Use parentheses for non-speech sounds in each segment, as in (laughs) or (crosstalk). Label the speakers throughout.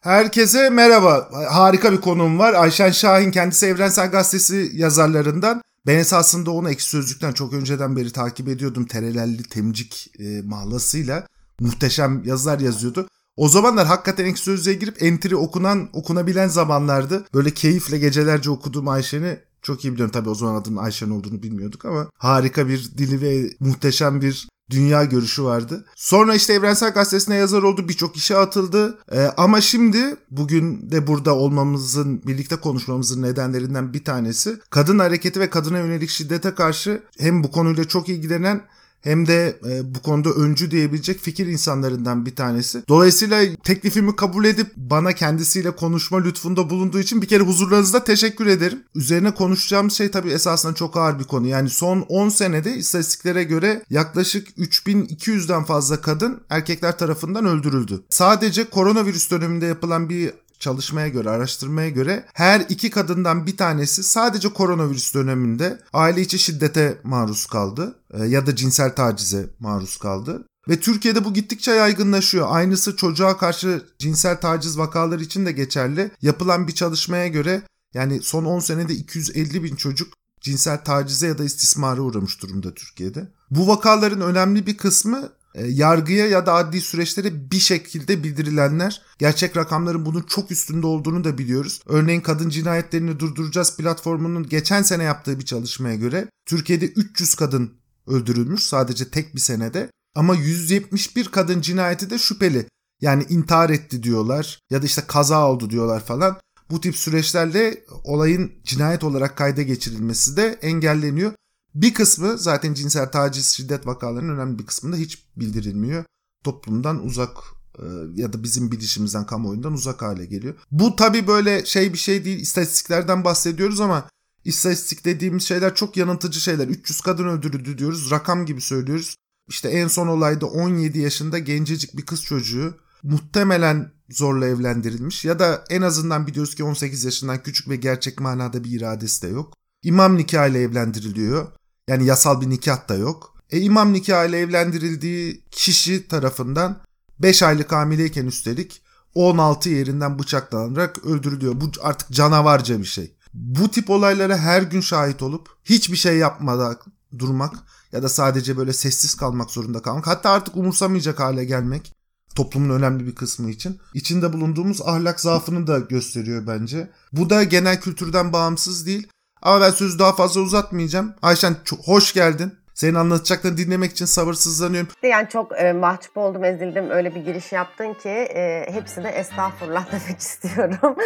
Speaker 1: Herkese merhaba. Harika bir konuğum var. Ayşen Şahin kendisi Evrensel Gazetesi yazarlarından. Ben esasında onu Ekşi Sözlük'ten çok önceden beri takip ediyordum. Terelelli Temcik e, mahlasıyla. Muhteşem yazılar yazıyordu. O zamanlar hakikaten Ekşi Sözlüğe girip entry okunan, okunabilen zamanlardı. Böyle keyifle gecelerce okuduğum Ayşen'i çok iyi biliyorum. Tabii o zaman adının Ayşen olduğunu bilmiyorduk ama harika bir dili ve muhteşem bir dünya görüşü vardı. Sonra işte Evrensel Gazetesi'ne yazar oldu. Birçok işe atıldı. Ee, ama şimdi bugün de burada olmamızın, birlikte konuşmamızın nedenlerinden bir tanesi kadın hareketi ve kadına yönelik şiddete karşı hem bu konuyla çok ilgilenen hem de e, bu konuda öncü diyebilecek fikir insanlarından bir tanesi. Dolayısıyla teklifimi kabul edip bana kendisiyle konuşma lütfunda bulunduğu için bir kere huzurlarınızda teşekkür ederim. Üzerine konuşacağım şey tabii esasında çok ağır bir konu. Yani son 10 senede istatistiklere göre yaklaşık 3200'den fazla kadın erkekler tarafından öldürüldü. Sadece koronavirüs döneminde yapılan bir çalışmaya göre, araştırmaya göre her iki kadından bir tanesi sadece koronavirüs döneminde aile içi şiddete maruz kaldı e, ya da cinsel tacize maruz kaldı. Ve Türkiye'de bu gittikçe yaygınlaşıyor. Aynısı çocuğa karşı cinsel taciz vakaları için de geçerli. Yapılan bir çalışmaya göre yani son 10 senede 250 bin çocuk cinsel tacize ya da istismara uğramış durumda Türkiye'de. Bu vakaların önemli bir kısmı yargıya ya da adli süreçlere bir şekilde bildirilenler. Gerçek rakamların bunun çok üstünde olduğunu da biliyoruz. Örneğin kadın cinayetlerini durduracağız platformunun geçen sene yaptığı bir çalışmaya göre Türkiye'de 300 kadın öldürülmüş sadece tek bir senede. Ama 171 kadın cinayeti de şüpheli. Yani intihar etti diyorlar ya da işte kaza oldu diyorlar falan. Bu tip süreçlerle olayın cinayet olarak kayda geçirilmesi de engelleniyor. Bir kısmı zaten cinsel taciz, şiddet vakalarının önemli bir kısmında hiç bildirilmiyor. Toplumdan uzak e, ya da bizim bilişimizden, kamuoyundan uzak hale geliyor. Bu tabii böyle şey bir şey değil. İstatistiklerden bahsediyoruz ama istatistik dediğimiz şeyler çok yanıltıcı şeyler. 300 kadın öldürüldü diyoruz. Rakam gibi söylüyoruz. İşte en son olayda 17 yaşında gencecik bir kız çocuğu muhtemelen zorla evlendirilmiş ya da en azından biliyoruz ki 18 yaşından küçük ve gerçek manada bir iradesi de yok. İmam nikahıyla evlendiriliyor. Yani yasal bir nikah da yok. E imam nikahıyla evlendirildiği kişi tarafından 5 aylık hamileyken üstelik 16 yerinden bıçaklanarak öldürülüyor. Bu artık canavarca bir şey. Bu tip olaylara her gün şahit olup hiçbir şey yapmadan durmak ya da sadece böyle sessiz kalmak zorunda kalmak hatta artık umursamayacak hale gelmek toplumun önemli bir kısmı için. içinde bulunduğumuz ahlak zaafını da gösteriyor bence. Bu da genel kültürden bağımsız değil. Ama ben sözü daha fazla uzatmayacağım. Ayşen hoş geldin. Senin anlatacaklarını dinlemek için sabırsızlanıyorum.
Speaker 2: Yani çok e, mahcup oldum, ezildim. Öyle bir giriş yaptın ki e, hepsine estağfurullah (laughs) demek istiyorum.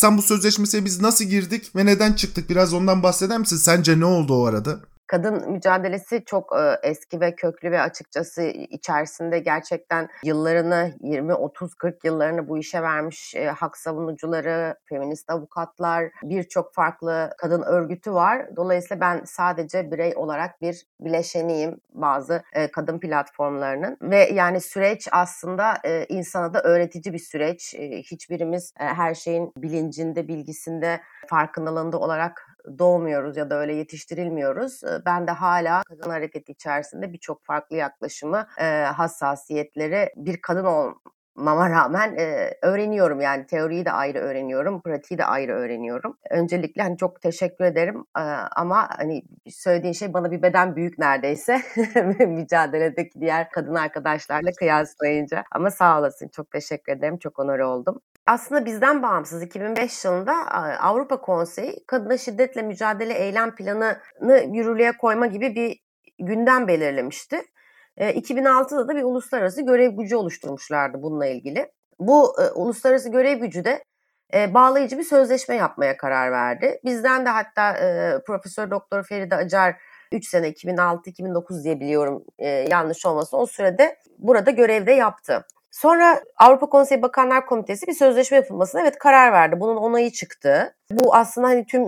Speaker 1: İstanbul Sözleşmesi'ne biz nasıl girdik ve neden çıktık? Biraz ondan bahseder misin? Sence ne oldu o arada?
Speaker 2: Kadın mücadelesi çok e, eski ve köklü ve açıkçası içerisinde gerçekten yıllarını 20 30 40 yıllarını bu işe vermiş e, hak savunucuları, feminist avukatlar, birçok farklı kadın örgütü var. Dolayısıyla ben sadece birey olarak bir bileşeniyim bazı e, kadın platformlarının ve yani süreç aslında e, insana da öğretici bir süreç. E, hiçbirimiz e, her şeyin bilincinde, bilgisinde, farkındalığında olarak doğmuyoruz ya da öyle yetiştirilmiyoruz. Ben de hala kadın hareketi içerisinde birçok farklı yaklaşımı, hassasiyetleri bir kadın mama rağmen e, öğreniyorum yani teoriyi de ayrı öğreniyorum, pratiği de ayrı öğreniyorum. Öncelikle hani çok teşekkür ederim e, ama hani söylediğin şey bana bir beden büyük neredeyse (laughs) mücadeledeki diğer kadın arkadaşlarla kıyaslayınca. Ama sağ olasın çok teşekkür ederim çok onur oldum. Aslında bizden bağımsız 2005 yılında Avrupa Konseyi kadına şiddetle mücadele eylem planını yürürlüğe koyma gibi bir gündem belirlemişti. 2006'da da bir uluslararası görev gücü oluşturmuşlardı bununla ilgili. Bu e, uluslararası görev gücü de e, bağlayıcı bir sözleşme yapmaya karar verdi. Bizden de hatta e, Profesör Doktor Feride Acar 3 sene 2006-2009 diye biliyorum e, yanlış olmasın o sürede burada görevde yaptı. Sonra Avrupa Konseyi Bakanlar Komitesi bir sözleşme yapılmasına evet karar verdi. Bunun onayı çıktı. Bu aslında hani tüm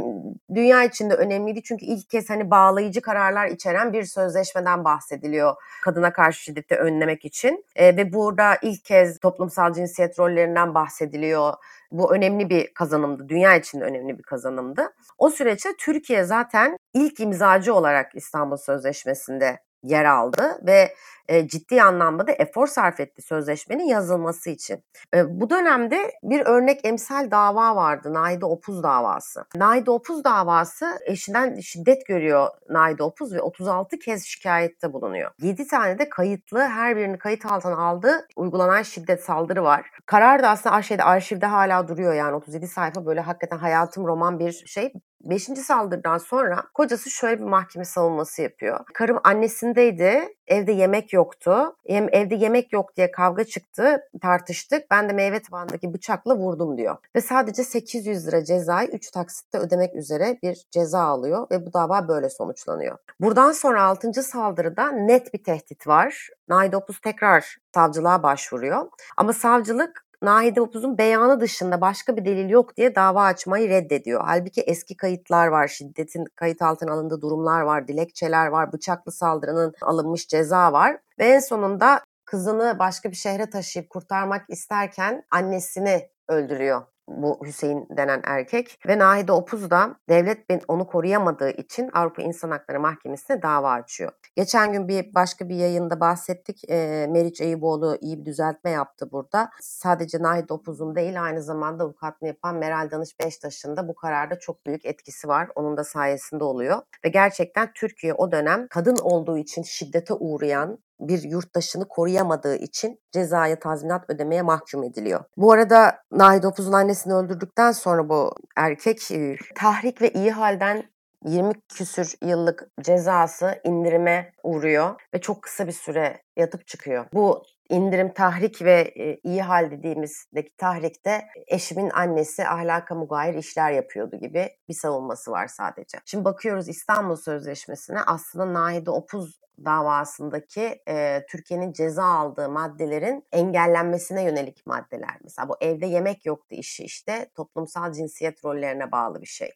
Speaker 2: dünya içinde önemliydi çünkü ilk kez hani bağlayıcı kararlar içeren bir sözleşmeden bahsediliyor kadına karşı şiddeti önlemek için. E, ve burada ilk kez toplumsal cinsiyet rollerinden bahsediliyor. Bu önemli bir kazanımdı. Dünya için de önemli bir kazanımdı. O süreçte Türkiye zaten ilk imzacı olarak İstanbul Sözleşmesi'nde yer aldı ve e, ciddi anlamda da efor sarf etti sözleşmenin yazılması için. E, bu dönemde bir örnek emsal dava vardı. Naide Opuz davası. Naide Opuz davası eşinden şiddet görüyor Naide Opuz ve 36 kez şikayette bulunuyor. 7 tane de kayıtlı her birini kayıt altına aldı. Uygulanan şiddet saldırı var. Karar da aslında şeyde, arşivde hala duruyor yani 37 sayfa böyle hakikaten hayatım roman bir şey. Beşinci saldırıdan sonra kocası şöyle bir mahkeme savunması yapıyor. Karım annesindeydi, evde yemek yoktu. Evde yemek yok diye kavga çıktı, tartıştık. Ben de meyve tabağındaki bıçakla vurdum diyor. Ve sadece 800 lira cezayı 3 taksitte ödemek üzere bir ceza alıyor ve bu dava böyle sonuçlanıyor. Buradan sonra 6. saldırıda net bir tehdit var. Naide Opuz tekrar savcılığa başvuruyor. Ama savcılık Nahide Upuz'un beyanı dışında başka bir delil yok diye dava açmayı reddediyor. Halbuki eski kayıtlar var, şiddetin kayıt altına alındığı durumlar var, dilekçeler var, bıçaklı saldırının alınmış ceza var. Ve en sonunda kızını başka bir şehre taşıyıp kurtarmak isterken annesini öldürüyor bu Hüseyin denen erkek ve Nahide Opuz da devlet onu koruyamadığı için Avrupa İnsan Hakları Mahkemesi'ne dava açıyor. Geçen gün bir başka bir yayında bahsettik. E, Meriç Eyüboğlu iyi bir düzeltme yaptı burada. Sadece Nahide Opuz'un değil aynı zamanda avukatlığını yapan Meral Danış Beştaş'ın da bu kararda çok büyük etkisi var. Onun da sayesinde oluyor. Ve gerçekten Türkiye o dönem kadın olduğu için şiddete uğrayan bir yurttaşını koruyamadığı için cezaya tazminat ödemeye mahkum ediliyor. Bu arada Nahide Opuz'un annesini öldürdükten sonra bu erkek e, tahrik ve iyi halden 20 küsür yıllık cezası indirime uğruyor ve çok kısa bir süre yatıp çıkıyor. Bu indirim tahrik ve e, iyi hal dediğimizdeki tahrikte eşimin annesi ahlaka mugayir işler yapıyordu gibi bir savunması var sadece. Şimdi bakıyoruz İstanbul Sözleşmesi'ne aslında Nahide Opuz davasındaki e, Türkiye'nin ceza aldığı maddelerin engellenmesine yönelik maddeler. Mesela bu evde yemek yoktu işi işte toplumsal cinsiyet rollerine bağlı bir şey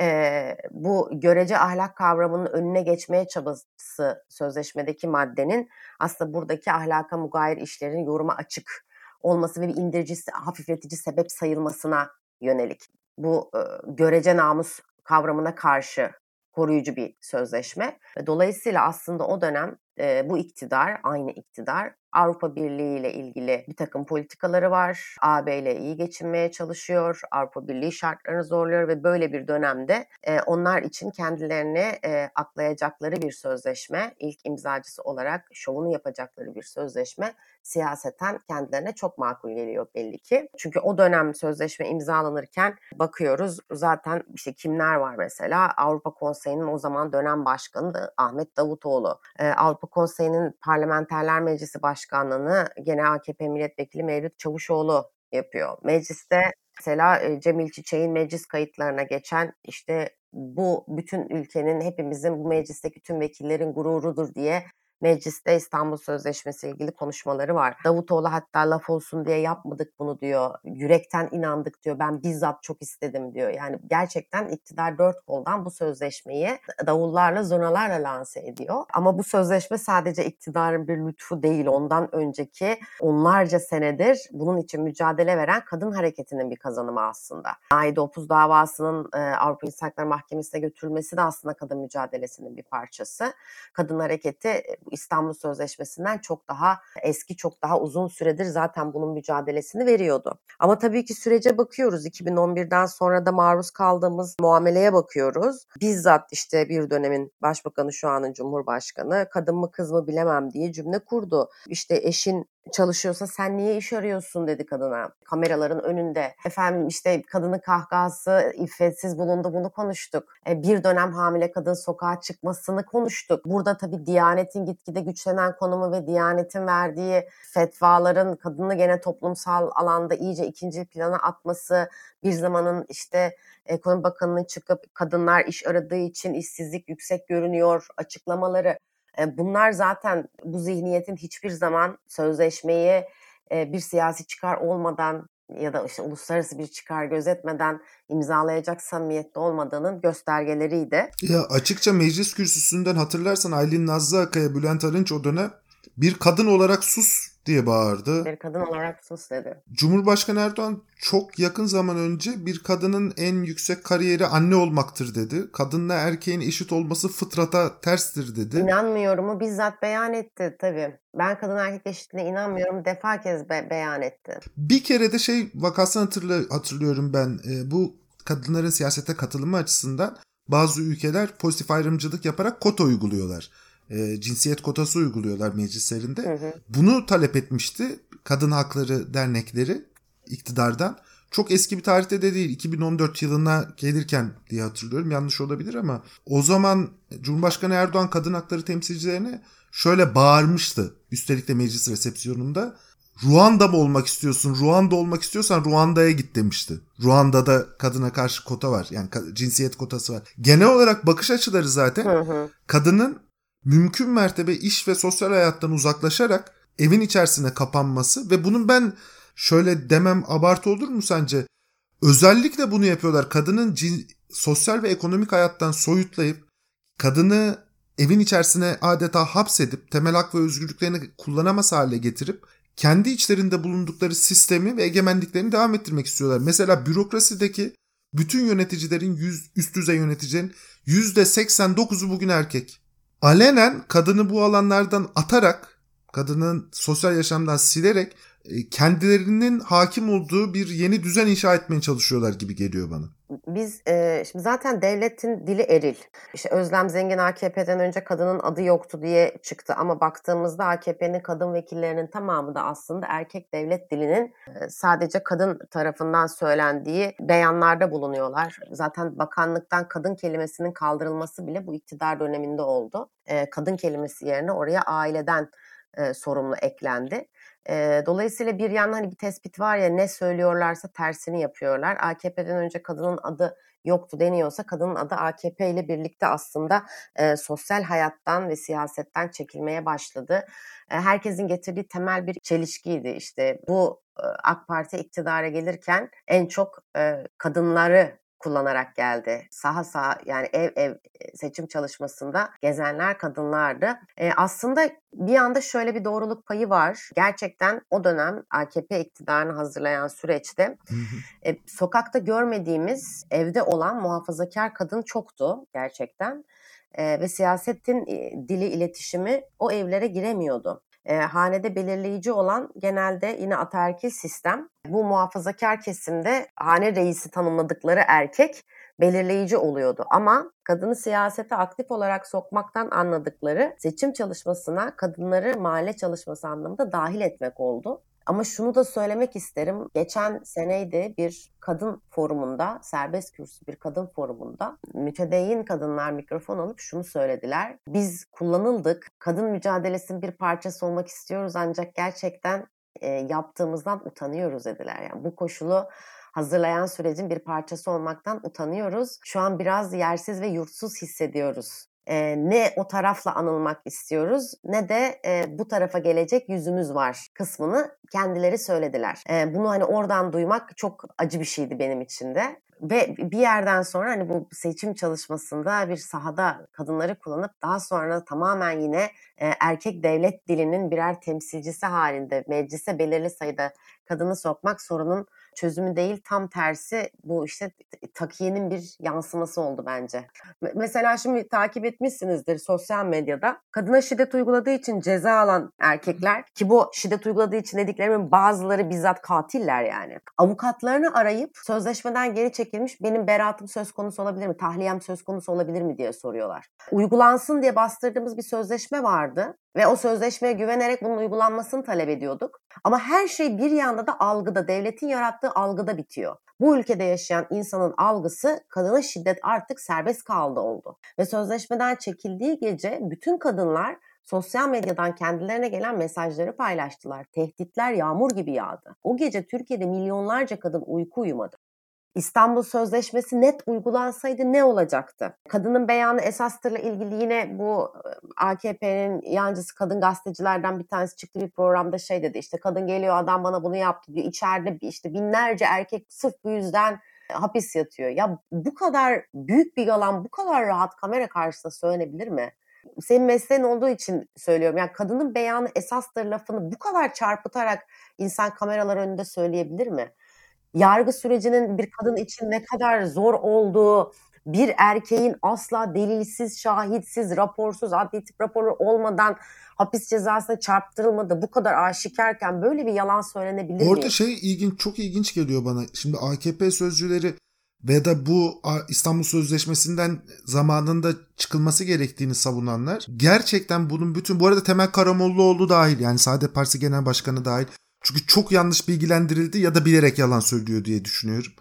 Speaker 2: e, bu görece ahlak kavramının önüne geçmeye çabası sözleşmedeki maddenin aslında buradaki ahlaka mugayir işlerin yoruma açık olması ve bir indirici, hafifletici sebep sayılmasına yönelik. Bu e, görece namus kavramına karşı koruyucu bir sözleşme. Dolayısıyla aslında o dönem e, bu iktidar, aynı iktidar Avrupa Birliği ile ilgili bir takım politikaları var. AB ile iyi geçinmeye çalışıyor. Avrupa Birliği şartlarını zorluyor ve böyle bir dönemde e, onlar için kendilerini e, aklayacakları bir sözleşme, ilk imzacısı olarak şovunu yapacakları bir sözleşme siyaseten kendilerine çok makul geliyor belli ki. Çünkü o dönem sözleşme imzalanırken bakıyoruz zaten işte kimler var mesela Avrupa Konseyi'nin o zaman dönem başkanı Ahmet Davutoğlu. Ee, Avrupa Konseyi'nin Parlamenterler Meclisi Başkanlığı'nı gene AKP Milletvekili Mevlüt Çavuşoğlu yapıyor. Mecliste mesela Cemil Çiçek'in meclis kayıtlarına geçen işte bu bütün ülkenin hepimizin bu meclisteki tüm vekillerin gururudur diye mecliste İstanbul Sözleşmesi ilgili konuşmaları var. Davutoğlu hatta laf olsun diye yapmadık bunu diyor. Yürekten inandık diyor. Ben bizzat çok istedim diyor. Yani gerçekten iktidar dört koldan bu sözleşmeyi davullarla zurnalarla lanse ediyor. Ama bu sözleşme sadece iktidarın bir lütfu değil. Ondan önceki onlarca senedir bunun için mücadele veren kadın hareketinin bir kazanımı aslında. Naide Opuz davasının e, Avrupa İnsan Hakları Mahkemesi'ne götürülmesi de aslında kadın mücadelesinin bir parçası. Kadın hareketi İstanbul Sözleşmesi'nden çok daha eski, çok daha uzun süredir zaten bunun mücadelesini veriyordu. Ama tabii ki sürece bakıyoruz. 2011'den sonra da maruz kaldığımız muameleye bakıyoruz. Bizzat işte bir dönemin başbakanı şu anın cumhurbaşkanı kadın mı kız mı bilemem diye cümle kurdu. İşte eşin çalışıyorsa sen niye iş arıyorsun dedi kadına kameraların önünde. Efendim işte kadının kahkahası iffetsiz bulundu bunu konuştuk. E, bir dönem hamile kadın sokağa çıkmasını konuştuk. Burada tabii Diyanet'in gitgide güçlenen konumu ve Diyanet'in verdiği fetvaların kadını gene toplumsal alanda iyice ikinci plana atması bir zamanın işte Ekonomi Bakanı'nın çıkıp kadınlar iş aradığı için işsizlik yüksek görünüyor açıklamaları Bunlar zaten bu zihniyetin hiçbir zaman sözleşmeyi bir siyasi çıkar olmadan ya da işte uluslararası bir çıkar gözetmeden imzalayacak samimiyette olmadığının göstergeleriydi.
Speaker 1: Ya açıkça meclis kürsüsünden hatırlarsan Aylin Nazlı Akaya, Bülent Arınç o dönem bir kadın olarak sus diye bağırdı.
Speaker 2: Bir kadın olarak sus dedi.
Speaker 1: Cumhurbaşkanı Erdoğan çok yakın zaman önce bir kadının en yüksek kariyeri anne olmaktır dedi. Kadınla erkeğin eşit olması fıtrata terstir dedi.
Speaker 2: İnanmıyorumu bizzat beyan etti tabii. Ben kadın erkek eşitliğine inanmıyorum defa kez be- beyan etti.
Speaker 1: Bir kere de şey vakasını hatırla, hatırlıyorum ben. E, bu kadınların siyasete katılımı açısından bazı ülkeler pozitif ayrımcılık yaparak kota uyguluyorlar e, cinsiyet kotası uyguluyorlar meclislerinde. Hı hı. Bunu talep etmişti kadın hakları dernekleri iktidardan. Çok eski bir tarihte de değil 2014 yılına gelirken diye hatırlıyorum yanlış olabilir ama o zaman Cumhurbaşkanı Erdoğan kadın hakları temsilcilerine şöyle bağırmıştı üstelik de meclis resepsiyonunda. Ruanda mı olmak istiyorsun? Ruanda olmak istiyorsan Ruanda'ya git demişti. Ruanda'da kadına karşı kota var. Yani cinsiyet kotası var. Genel olarak bakış açıları zaten hı hı. kadının mümkün mertebe iş ve sosyal hayattan uzaklaşarak evin içerisine kapanması ve bunun ben şöyle demem abartı olur mu sence? Özellikle bunu yapıyorlar. Kadının sosyal ve ekonomik hayattan soyutlayıp kadını evin içerisine adeta hapsedip temel hak ve özgürlüklerini kullanamaz hale getirip kendi içlerinde bulundukları sistemi ve egemenliklerini devam ettirmek istiyorlar. Mesela bürokrasideki bütün yöneticilerin yüz, üst düzey yöneticilerin %89'u bugün erkek alenen kadını bu alanlardan atarak, kadının sosyal yaşamdan silerek e, kendilerinin hakim olduğu bir yeni düzen inşa etmeye çalışıyorlar gibi geliyor bana.
Speaker 2: Biz e, şimdi zaten devletin dili eril. İşte Özlem Zengin AKP'den önce kadının adı yoktu diye çıktı ama baktığımızda AKP'nin kadın vekillerinin tamamı da aslında erkek devlet dilinin e, sadece kadın tarafından söylendiği beyanlarda bulunuyorlar. Zaten bakanlıktan kadın kelimesinin kaldırılması bile bu iktidar döneminde oldu. E, kadın kelimesi yerine oraya aileden e, sorumlu eklendi. E, dolayısıyla bir yandan hani bir tespit var ya ne söylüyorlarsa tersini yapıyorlar. AKP'den önce kadının adı yoktu deniyorsa kadının adı AKP ile birlikte aslında e, sosyal hayattan ve siyasetten çekilmeye başladı. E, herkesin getirdiği temel bir çelişkiydi işte bu AK Parti iktidara gelirken en çok e, kadınları kullanarak geldi. Saha saha yani ev ev seçim çalışmasında gezenler kadınlardı. E, aslında bir anda şöyle bir doğruluk payı var. Gerçekten o dönem AKP iktidarını hazırlayan süreçte e, sokakta görmediğimiz evde olan muhafazakar kadın çoktu gerçekten. E, ve siyasetin dili iletişimi o evlere giremiyordu e, hanede belirleyici olan genelde yine ataerkil sistem. Bu muhafazakar kesimde hane reisi tanımladıkları erkek belirleyici oluyordu. Ama kadını siyasete aktif olarak sokmaktan anladıkları seçim çalışmasına kadınları mahalle çalışması anlamında dahil etmek oldu. Ama şunu da söylemek isterim. Geçen seneydi bir kadın forumunda, serbest kürsü bir kadın forumunda mütedeyyin kadınlar mikrofon alıp şunu söylediler. Biz kullanıldık, kadın mücadelesinin bir parçası olmak istiyoruz ancak gerçekten e, yaptığımızdan utanıyoruz dediler. Yani bu koşulu hazırlayan sürecin bir parçası olmaktan utanıyoruz. Şu an biraz yersiz ve yurtsuz hissediyoruz e, ne o tarafla anılmak istiyoruz ne de e, bu tarafa gelecek yüzümüz var kısmını kendileri söylediler. E, bunu hani oradan duymak çok acı bir şeydi benim için de. Ve bir yerden sonra hani bu seçim çalışmasında bir sahada kadınları kullanıp daha sonra tamamen yine e, erkek devlet dilinin birer temsilcisi halinde meclise belirli sayıda kadını sokmak sorunun çözümü değil tam tersi bu işte takiyenin bir yansıması oldu bence. Mesela şimdi takip etmişsinizdir sosyal medyada kadına şiddet uyguladığı için ceza alan erkekler ki bu şiddet uyguladığı için dediklerimin bazıları bizzat katiller yani. Avukatlarını arayıp sözleşmeden geri çekilmiş benim beraatım söz konusu olabilir mi? Tahliyem söz konusu olabilir mi diye soruyorlar. Uygulansın diye bastırdığımız bir sözleşme vardı ve o sözleşmeye güvenerek bunun uygulanmasını talep ediyorduk. Ama her şey bir yanda da algıda, devletin yarattığı algıda bitiyor. Bu ülkede yaşayan insanın algısı kadına şiddet artık serbest kaldı oldu. Ve sözleşmeden çekildiği gece bütün kadınlar sosyal medyadan kendilerine gelen mesajları paylaştılar. Tehditler yağmur gibi yağdı. O gece Türkiye'de milyonlarca kadın uyku uyumadı. İstanbul Sözleşmesi net uygulansaydı ne olacaktı? Kadının beyanı esastırla ilgili yine bu AKP'nin yancısı kadın gazetecilerden bir tanesi çıktı bir programda şey dedi işte kadın geliyor adam bana bunu yaptı diyor. İçeride işte binlerce erkek sırf bu yüzden hapis yatıyor. Ya bu kadar büyük bir yalan bu kadar rahat kamera karşısında söylenebilir mi? Senin mesleğin olduğu için söylüyorum. Yani kadının beyanı esastır lafını bu kadar çarpıtarak insan kameralar önünde söyleyebilir mi? Yargı sürecinin bir kadın için ne kadar zor olduğu, bir erkeğin asla delilsiz, şahitsiz, raporsuz, adli tip raporu olmadan hapis cezasına çarptırılmadı bu kadar aşikarken böyle bir yalan söylenebilir mi?
Speaker 1: Orada şey ilginç, çok ilginç geliyor bana. Şimdi AKP sözcüleri ve da bu İstanbul Sözleşmesi'nden zamanında çıkılması gerektiğini savunanlar gerçekten bunun bütün bu arada Temel Karamollaoğlu dahil yani Saadet Partisi Genel Başkanı dahil çünkü çok yanlış bilgilendirildi ya da bilerek yalan söylüyor diye düşünüyorum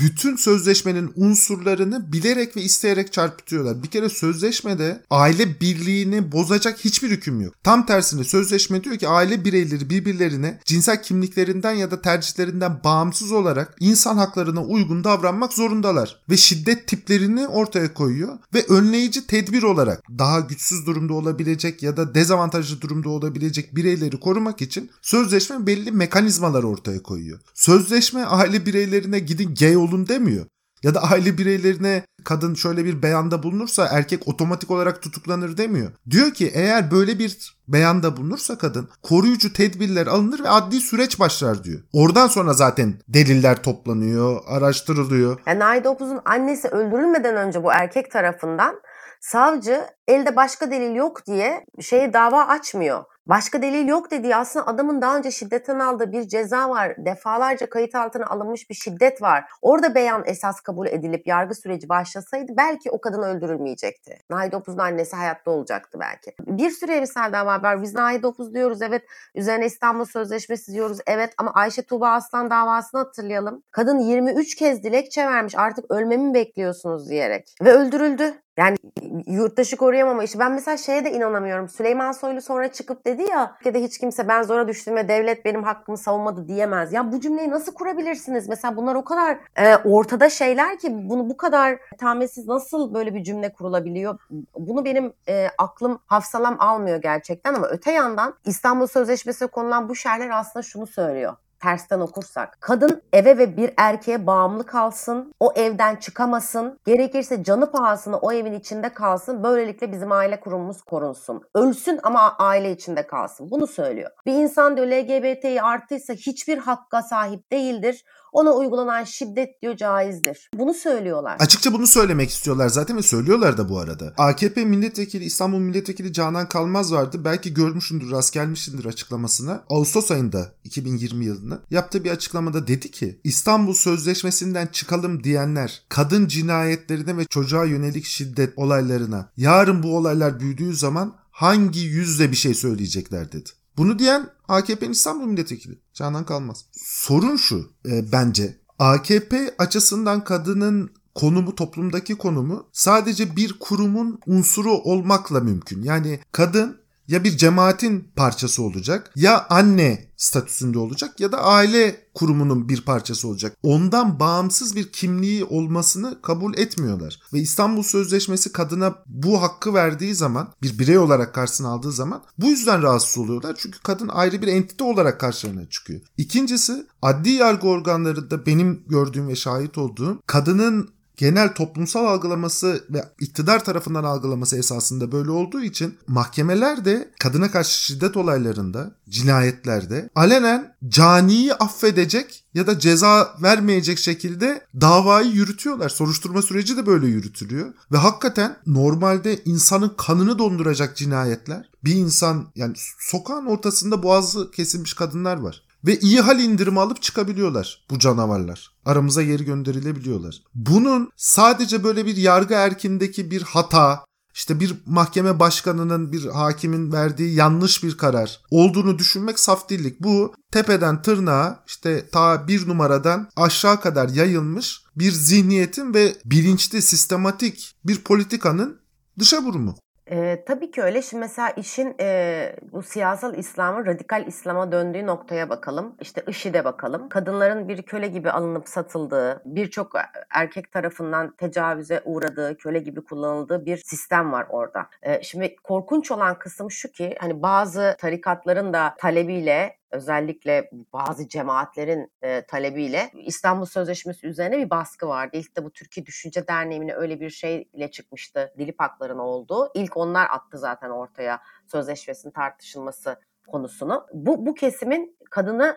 Speaker 1: bütün sözleşmenin unsurlarını bilerek ve isteyerek çarpıtıyorlar. Bir kere sözleşmede aile birliğini bozacak hiçbir hüküm yok. Tam tersine sözleşme diyor ki aile bireyleri birbirlerine cinsel kimliklerinden ya da tercihlerinden bağımsız olarak insan haklarına uygun davranmak zorundalar. Ve şiddet tiplerini ortaya koyuyor ve önleyici tedbir olarak daha güçsüz durumda olabilecek ya da dezavantajlı durumda olabilecek bireyleri korumak için sözleşme belli mekanizmalar ortaya koyuyor. Sözleşme aile bireylerine gidin gay olun demiyor. Ya da aile bireylerine kadın şöyle bir beyanda bulunursa erkek otomatik olarak tutuklanır demiyor. Diyor ki eğer böyle bir beyanda bulunursa kadın koruyucu tedbirler alınır ve adli süreç başlar diyor. Oradan sonra zaten deliller toplanıyor, araştırılıyor.
Speaker 2: Yani Naide Opuz'un annesi öldürülmeden önce bu erkek tarafından savcı elde başka delil yok diye şeye dava açmıyor. Başka delil yok dediği aslında adamın daha önce şiddetten aldığı bir ceza var. Defalarca kayıt altına alınmış bir şiddet var. Orada beyan esas kabul edilip yargı süreci başlasaydı belki o kadın öldürülmeyecekti. Nahide Opuz'un annesi hayatta olacaktı belki. Bir sürü emsal dava var. Biz Nahide Opuz diyoruz evet. Üzerine İstanbul Sözleşmesi diyoruz evet. Ama Ayşe Tuğba Aslan davasını hatırlayalım. Kadın 23 kez dilekçe vermiş artık ölmemi bekliyorsunuz diyerek. Ve öldürüldü. Yani yurttaşı koruyamama işi. Ben mesela şeye de inanamıyorum. Süleyman Soylu sonra çıkıp dedi ya ülkede hiç kimse ben zora düştüm ve devlet benim hakkımı savunmadı diyemez. Ya bu cümleyi nasıl kurabilirsiniz? Mesela bunlar o kadar e, ortada şeyler ki bunu bu kadar tahminsiz nasıl böyle bir cümle kurulabiliyor? Bunu benim e, aklım hafsalam almıyor gerçekten ama öte yandan İstanbul Sözleşmesi'ne konulan bu şerler aslında şunu söylüyor tersten okursak. Kadın eve ve bir erkeğe bağımlı kalsın, o evden çıkamasın, gerekirse canı pahasına o evin içinde kalsın, böylelikle bizim aile kurumumuz korunsun. Ölsün ama aile içinde kalsın. Bunu söylüyor. Bir insan diyor LGBT'yi arttıysa hiçbir hakka sahip değildir ona uygulanan şiddet diyor caizdir. Bunu söylüyorlar.
Speaker 1: Açıkça bunu söylemek istiyorlar zaten ve söylüyorlar da bu arada. AKP milletvekili İstanbul milletvekili Canan Kalmaz vardı. Belki görmüşsündür, rast gelmişsindir açıklamasına. Ağustos ayında 2020 yılında yaptığı bir açıklamada dedi ki İstanbul Sözleşmesi'nden çıkalım diyenler kadın cinayetlerine ve çocuğa yönelik şiddet olaylarına yarın bu olaylar büyüdüğü zaman hangi yüzle bir şey söyleyecekler dedi. Bunu diyen AKP'nin İstanbul Milletvekili Canan Kalmaz. Sorun şu e, bence AKP açısından kadının konumu toplumdaki konumu sadece bir kurumun unsuru olmakla mümkün. Yani kadın ya bir cemaatin parçası olacak ya anne statüsünde olacak ya da aile kurumunun bir parçası olacak. Ondan bağımsız bir kimliği olmasını kabul etmiyorlar. Ve İstanbul Sözleşmesi kadına bu hakkı verdiği zaman bir birey olarak karşısına aldığı zaman bu yüzden rahatsız oluyorlar. Çünkü kadın ayrı bir entite olarak karşılarına çıkıyor. İkincisi adli yargı organlarında benim gördüğüm ve şahit olduğum kadının genel toplumsal algılaması ve iktidar tarafından algılaması esasında böyle olduğu için mahkemeler de kadına karşı şiddet olaylarında, cinayetlerde alenen caniyi affedecek ya da ceza vermeyecek şekilde davayı yürütüyorlar. Soruşturma süreci de böyle yürütülüyor. Ve hakikaten normalde insanın kanını donduracak cinayetler. Bir insan yani sokağın ortasında boğazı kesilmiş kadınlar var. Ve iyi hal indirimi alıp çıkabiliyorlar bu canavarlar. Aramıza geri gönderilebiliyorlar. Bunun sadece böyle bir yargı erkindeki bir hata, işte bir mahkeme başkanının, bir hakimin verdiği yanlış bir karar olduğunu düşünmek saf dillik. Bu tepeden tırnağa işte ta bir numaradan aşağı kadar yayılmış bir zihniyetin ve bilinçli, sistematik bir politikanın dışa vurumu.
Speaker 2: E, tabii ki öyle. Şimdi mesela işin e, bu siyasal İslam'ın radikal İslam'a döndüğü noktaya bakalım. İşte IŞİD'e bakalım. Kadınların bir köle gibi alınıp satıldığı, birçok erkek tarafından tecavüze uğradığı, köle gibi kullanıldığı bir sistem var orada. E, şimdi korkunç olan kısım şu ki hani bazı tarikatların da talebiyle özellikle bazı cemaatlerin e, talebiyle İstanbul Sözleşmesi üzerine bir baskı vardı. İlk de bu Türkiye Düşünce Derneği'ne öyle bir şeyle çıkmıştı. Dilip haklarının olduğu. İlk onlar attı zaten ortaya sözleşmesinin tartışılması konusunu. Bu, bu kesimin kadını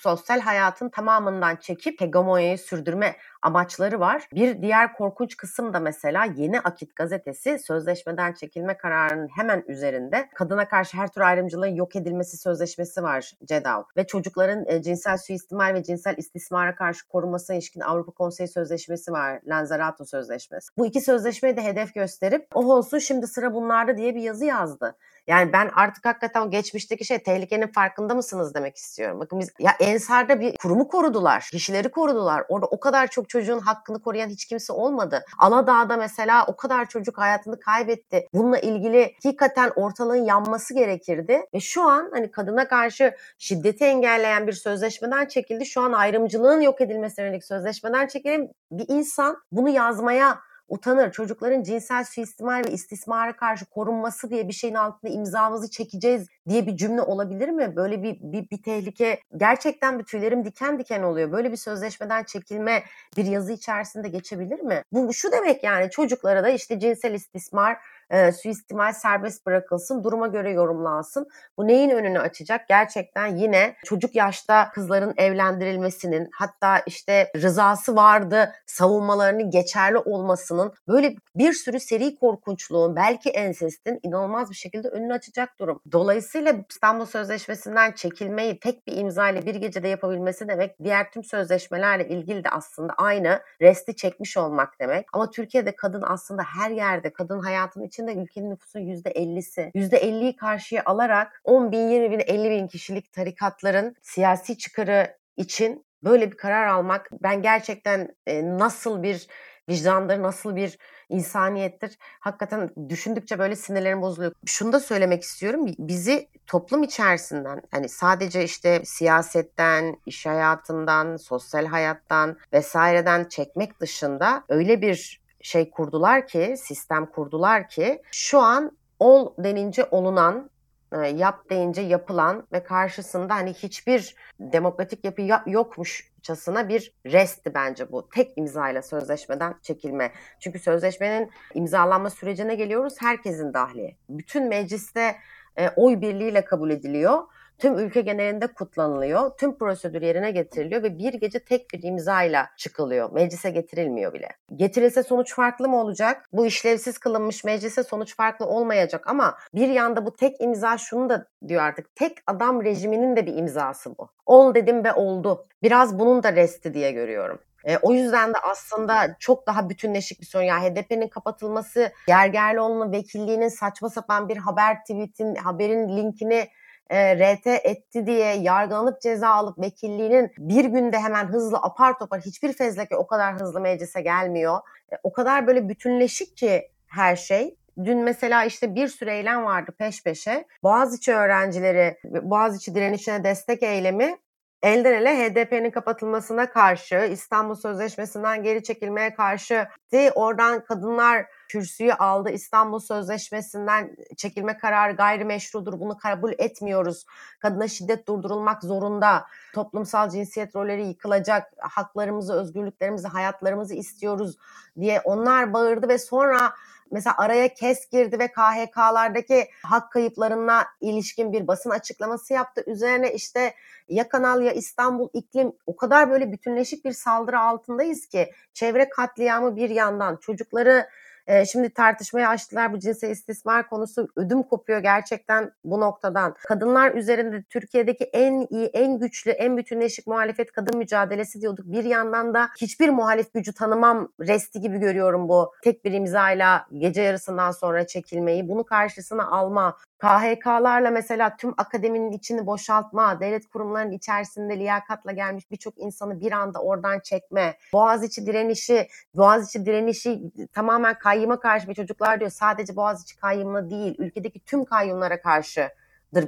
Speaker 2: sosyal hayatın tamamından çekip hegemonyayı sürdürme amaçları var. Bir diğer korkunç kısım da mesela Yeni Akit gazetesi sözleşmeden çekilme kararının hemen üzerinde kadına karşı her tür ayrımcılığın yok edilmesi sözleşmesi var CEDAW ve çocukların e, cinsel suistimal ve cinsel istismara karşı korunmasına ilişkin Avrupa Konseyi Sözleşmesi var. Lanzarote Sözleşmesi. Bu iki sözleşmeyi de hedef gösterip oh olsun şimdi sıra bunlarda diye bir yazı yazdı. Yani ben artık hakikaten geçmişteki şey tehlikenin farkında mısınız demek istiyorum. Bakın biz ya Ensar'da bir kurumu korudular, kişileri korudular. Orada o kadar çok çocuğun hakkını koruyan hiç kimse olmadı. Aladağ'da mesela o kadar çocuk hayatını kaybetti. Bununla ilgili hakikaten ortalığın yanması gerekirdi. Ve şu an hani kadına karşı şiddeti engelleyen bir sözleşmeden çekildi. Şu an ayrımcılığın yok edilmesine yönelik sözleşmeden çekilen bir insan bunu yazmaya utanır. Çocukların cinsel suistimal ve istismara karşı korunması diye bir şeyin altında imzamızı çekeceğiz diye bir cümle olabilir mi? Böyle bir, bir, bir tehlike gerçekten bir tüylerim diken diken oluyor. Böyle bir sözleşmeden çekilme bir yazı içerisinde geçebilir mi? Bu şu demek yani çocuklara da işte cinsel istismar e, suistimal serbest bırakılsın, duruma göre yorumlansın. Bu neyin önünü açacak? Gerçekten yine çocuk yaşta kızların evlendirilmesinin hatta işte rızası vardı savunmalarının geçerli olmasının böyle bir sürü seri korkunçluğun belki ensestin inanılmaz bir şekilde önünü açacak durum. Dolayısıyla İstanbul Sözleşmesi'nden çekilmeyi tek bir imza ile bir gecede yapabilmesi demek diğer tüm sözleşmelerle ilgili de aslında aynı resti çekmiş olmak demek. Ama Türkiye'de kadın aslında her yerde kadın hayatının içinde içinde ülkenin nüfusun %50'si. %50'yi karşıya alarak 10 bin, 20 bin, 50 bin kişilik tarikatların siyasi çıkarı için böyle bir karar almak ben gerçekten e, nasıl bir vicdandır, nasıl bir insaniyettir. Hakikaten düşündükçe böyle sinirlerim bozuluyor. Şunu da söylemek istiyorum. Bizi toplum içerisinden hani sadece işte siyasetten, iş hayatından, sosyal hayattan vesaireden çekmek dışında öyle bir şey kurdular ki, sistem kurdular ki şu an ol denince olunan, e, yap deyince yapılan ve karşısında hani hiçbir demokratik yapı yokmuşçasına bir restti bence bu. Tek imzayla sözleşmeden çekilme. Çünkü sözleşmenin imzalanma sürecine geliyoruz herkesin dahli. Bütün mecliste e, oy birliğiyle kabul ediliyor tüm ülke genelinde kutlanılıyor. Tüm prosedür yerine getiriliyor ve bir gece tek bir imzayla çıkılıyor. Meclise getirilmiyor bile. Getirilse sonuç farklı mı olacak? Bu işlevsiz kılınmış meclise sonuç farklı olmayacak ama bir yanda bu tek imza şunu da diyor artık. Tek adam rejiminin de bir imzası bu. Ol dedim ve oldu. Biraz bunun da resti diye görüyorum. E, o yüzden de aslında çok daha bütünleşik bir sorun. Yani HDP'nin kapatılması, Gergerlioğlu'nun vekilliğinin saçma sapan bir haber tweetin, haberin linkini e, RT etti diye yargılanıp ceza alıp vekilliğinin bir günde hemen hızlı apar topar hiçbir fezleke o kadar hızlı meclise gelmiyor. E, o kadar böyle bütünleşik ki her şey. Dün mesela işte bir sürü eylem vardı peş peşe. Boğaziçi öğrencileri, Boğaziçi direnişine destek eylemi elden ele HDP'nin kapatılmasına karşı, İstanbul Sözleşmesi'nden geri çekilmeye karşı oradan kadınlar kürsüyü aldı. İstanbul Sözleşmesi'nden çekilme kararı gayrimeşrudur. Bunu kabul etmiyoruz. Kadına şiddet durdurulmak zorunda. Toplumsal cinsiyet rolleri yıkılacak. Haklarımızı, özgürlüklerimizi, hayatlarımızı istiyoruz diye onlar bağırdı ve sonra mesela araya KES girdi ve KHK'lardaki hak kayıplarına ilişkin bir basın açıklaması yaptı. Üzerine işte ya Kanal ya İstanbul iklim o kadar böyle bütünleşik bir saldırı altındayız ki çevre katliamı bir yandan çocukları e, şimdi tartışmaya açtılar bu cinsel istismar konusu ödüm kopuyor gerçekten bu noktadan. Kadınlar üzerinde Türkiye'deki en iyi, en güçlü, en bütünleşik muhalefet kadın mücadelesi diyorduk. Bir yandan da hiçbir muhalif gücü tanımam resti gibi görüyorum bu tek bir imzayla gece yarısından sonra çekilmeyi. Bunu karşısına alma, KHK'larla mesela tüm akademinin içini boşaltma, devlet kurumlarının içerisinde liyakatla gelmiş birçok insanı bir anda oradan çekme, Boğaziçi direnişi, Boğaziçi direnişi tamamen kay kayyıma karşı bir çocuklar diyor sadece Boğaziçi kayyımına değil ülkedeki tüm kayyumlara karşı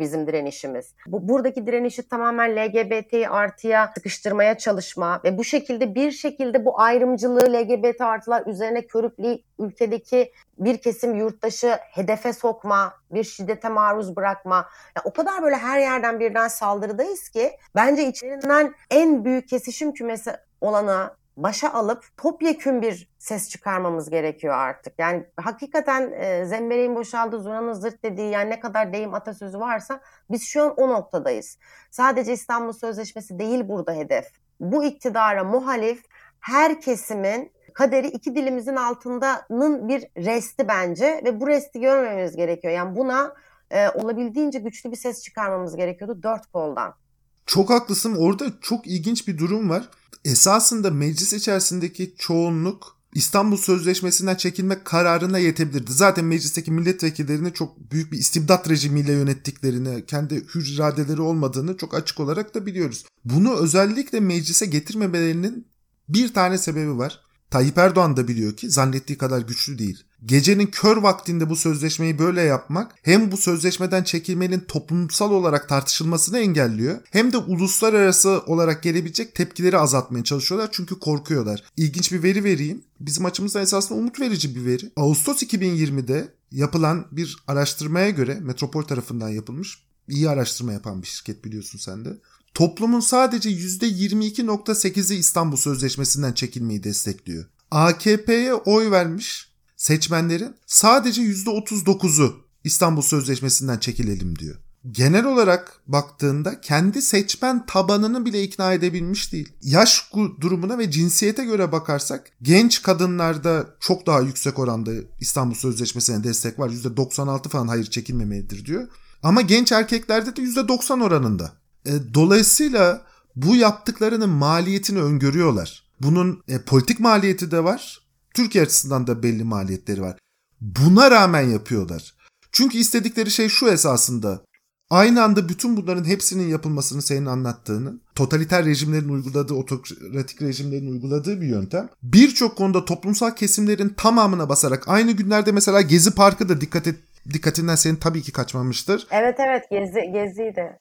Speaker 2: bizim direnişimiz. Bu, buradaki direnişi tamamen LGBT artıya sıkıştırmaya çalışma ve bu şekilde bir şekilde bu ayrımcılığı LGBT artılar üzerine körükleyip ülkedeki bir kesim yurttaşı hedefe sokma, bir şiddete maruz bırakma. Yani o kadar böyle her yerden birden saldırıdayız ki bence içlerinden en büyük kesişim kümesi olana başa alıp topyekün bir ses çıkarmamız gerekiyor artık. Yani hakikaten e, zembereğin boşaldı zurnanın zırt dediği yani ne kadar deyim atasözü varsa biz şu an o noktadayız. Sadece İstanbul Sözleşmesi değil burada hedef. Bu iktidara muhalif her kesimin kaderi iki dilimizin altındanın bir resti bence ve bu resti görmemiz gerekiyor. Yani buna e, olabildiğince güçlü bir ses çıkarmamız gerekiyordu dört koldan.
Speaker 1: Çok haklısın. Orada çok ilginç bir durum var. Esasında meclis içerisindeki çoğunluk İstanbul Sözleşmesi'nden çekilmek kararına yetebilirdi. Zaten meclisteki milletvekillerini çok büyük bir istibdat rejimiyle yönettiklerini, kendi hür iradeleri olmadığını çok açık olarak da biliyoruz. Bunu özellikle meclise getirmemelerinin bir tane sebebi var. Tayyip Erdoğan da biliyor ki zannettiği kadar güçlü değil. Gecenin kör vaktinde bu sözleşmeyi böyle yapmak hem bu sözleşmeden çekilmenin toplumsal olarak tartışılmasını engelliyor hem de uluslararası olarak gelebilecek tepkileri azaltmaya çalışıyorlar çünkü korkuyorlar. İlginç bir veri vereyim. Bizim açımızdan esasında umut verici bir veri. Ağustos 2020'de yapılan bir araştırmaya göre Metropol tarafından yapılmış iyi araştırma yapan bir şirket biliyorsun sen de. Toplumun sadece %22.8'i İstanbul Sözleşmesi'nden çekilmeyi destekliyor. AKP'ye oy vermiş seçmenlerin sadece %39'u İstanbul Sözleşmesi'nden çekilelim diyor. Genel olarak baktığında kendi seçmen tabanını bile ikna edebilmiş değil. Yaş durumuna ve cinsiyete göre bakarsak genç kadınlarda çok daha yüksek oranda İstanbul Sözleşmesi'ne destek var. %96 falan hayır çekilmemelidir diyor. Ama genç erkeklerde de %90 oranında. E, dolayısıyla bu yaptıklarının maliyetini öngörüyorlar. Bunun e, politik maliyeti de var. Türkiye açısından da belli maliyetleri var. Buna rağmen yapıyorlar. Çünkü istedikleri şey şu esasında. Aynı anda bütün bunların hepsinin yapılmasını senin anlattığını, totaliter rejimlerin uyguladığı, otokratik rejimlerin uyguladığı bir yöntem. Birçok konuda toplumsal kesimlerin tamamına basarak aynı günlerde mesela Gezi Parkı da dikkat et, dikkatinden senin tabii ki kaçmamıştır.
Speaker 2: Evet evet Gezi Gezi'ydi.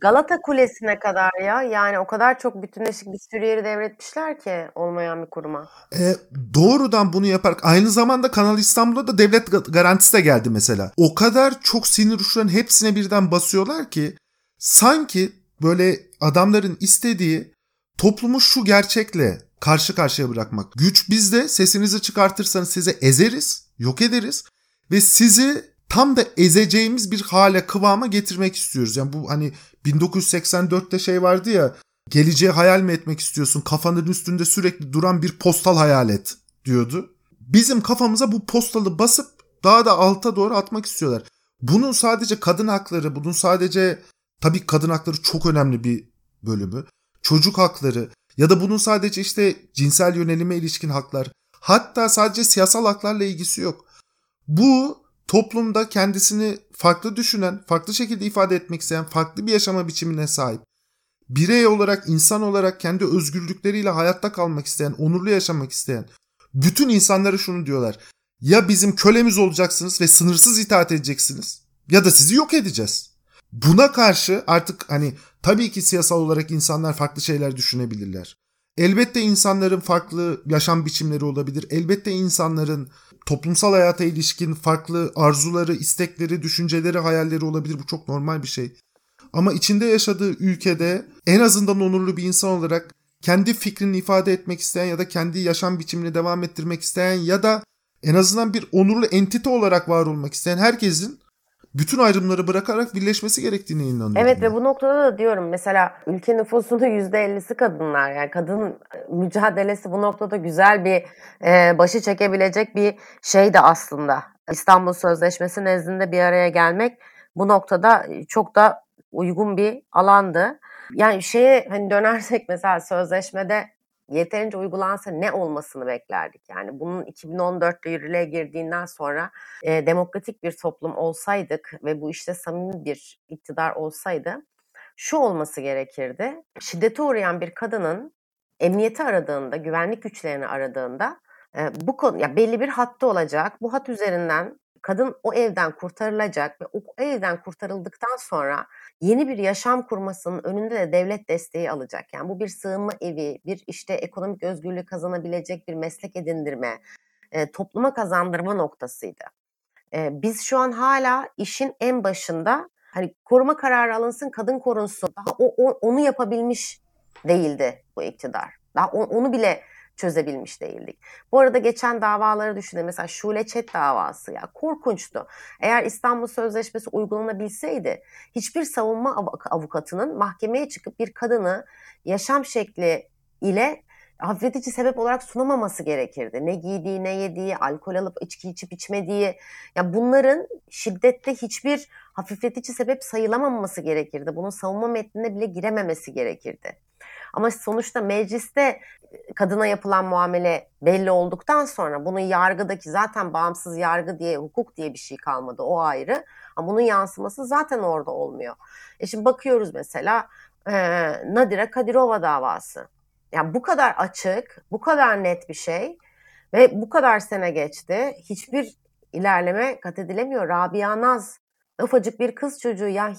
Speaker 2: Galata Kulesi'ne kadar ya. Yani o kadar çok bütünleşik bir sürü yeri devretmişler ki olmayan bir kuruma.
Speaker 1: E, doğrudan bunu yaparak aynı zamanda Kanal İstanbul'da da devlet garantisi de geldi mesela. O kadar çok sinir uçların hepsine birden basıyorlar ki sanki böyle adamların istediği toplumu şu gerçekle karşı karşıya bırakmak. Güç bizde sesinizi çıkartırsanız size ezeriz, yok ederiz ve sizi tam da ezeceğimiz bir hale kıvama getirmek istiyoruz. Yani bu hani 1984'te şey vardı ya geleceği hayal mi etmek istiyorsun kafanın üstünde sürekli duran bir postal hayal et diyordu. Bizim kafamıza bu postalı basıp daha da alta doğru atmak istiyorlar. Bunun sadece kadın hakları, bunun sadece tabii kadın hakları çok önemli bir bölümü. Çocuk hakları ya da bunun sadece işte cinsel yönelime ilişkin haklar. Hatta sadece siyasal haklarla ilgisi yok. Bu toplumda kendisini farklı düşünen, farklı şekilde ifade etmek isteyen, farklı bir yaşama biçimine sahip, birey olarak, insan olarak kendi özgürlükleriyle hayatta kalmak isteyen, onurlu yaşamak isteyen bütün insanlara şunu diyorlar. Ya bizim kölemiz olacaksınız ve sınırsız itaat edeceksiniz ya da sizi yok edeceğiz. Buna karşı artık hani tabii ki siyasal olarak insanlar farklı şeyler düşünebilirler. Elbette insanların farklı yaşam biçimleri olabilir. Elbette insanların toplumsal hayata ilişkin farklı arzuları, istekleri, düşünceleri, hayalleri olabilir. Bu çok normal bir şey. Ama içinde yaşadığı ülkede en azından onurlu bir insan olarak kendi fikrini ifade etmek isteyen ya da kendi yaşam biçimini devam ettirmek isteyen ya da en azından bir onurlu entite olarak var olmak isteyen herkesin bütün ayrımları bırakarak birleşmesi gerektiğine inanıyorum.
Speaker 2: Evet ben. ve bu noktada da diyorum mesela ülke nüfusunun %50'si kadınlar. Yani kadın mücadelesi bu noktada güzel bir e, başı çekebilecek bir şey de aslında. İstanbul Sözleşmesi nezdinde bir araya gelmek bu noktada çok da uygun bir alandı. Yani şeye hani dönersek mesela sözleşmede yeterince uygulansa ne olmasını beklerdik? Yani bunun 2014'te yürürlüğe girdiğinden sonra e, demokratik bir toplum olsaydık ve bu işte samimi bir iktidar olsaydı şu olması gerekirdi. Şiddete uğrayan bir kadının emniyeti aradığında, güvenlik güçlerini aradığında E, bu konu ya belli bir hattı olacak. Bu hat üzerinden kadın o evden kurtarılacak ve o evden kurtarıldıktan sonra yeni bir yaşam kurmasının önünde de devlet desteği alacak. Yani bu bir sığınma evi, bir işte ekonomik özgürlüğü kazanabilecek bir meslek edindirme, e, topluma kazandırma noktasıydı. E, biz şu an hala işin en başında hani koruma kararı alınsın, kadın korunsun. Daha o, o onu yapabilmiş değildi bu iktidar. Daha onu bile çözebilmiş değildik. Bu arada geçen davaları düşünün. Mesela Şule Çet davası ya korkunçtu. Eğer İstanbul Sözleşmesi uygulanabilseydi hiçbir savunma avukatının mahkemeye çıkıp bir kadını yaşam şekli ile hafifletici sebep olarak sunamaması gerekirdi. Ne giydiği, ne yediği, alkol alıp içki içip içmediği. Ya bunların şiddette hiçbir hafifletici sebep sayılamaması gerekirdi. Bunun savunma metnine bile girememesi gerekirdi. Ama sonuçta mecliste kadına yapılan muamele belli olduktan sonra bunun yargıdaki zaten bağımsız yargı diye hukuk diye bir şey kalmadı o ayrı. Ama bunun yansıması zaten orada olmuyor. E şimdi bakıyoruz mesela e, Nadire Kadirova davası. Yani bu kadar açık, bu kadar net bir şey ve bu kadar sene geçti. Hiçbir ilerleme kat edilemiyor. Rabia Naz ufacık bir kız çocuğu ya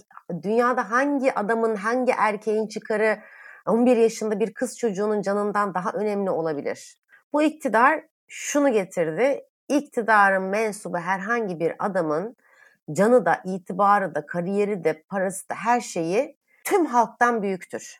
Speaker 2: dünyada hangi adamın hangi erkeğin çıkarı 11 yaşında bir kız çocuğunun canından daha önemli olabilir. Bu iktidar şunu getirdi. İktidarın mensubu herhangi bir adamın canı da, itibarı da, kariyeri de, parası da her şeyi tüm halktan büyüktür.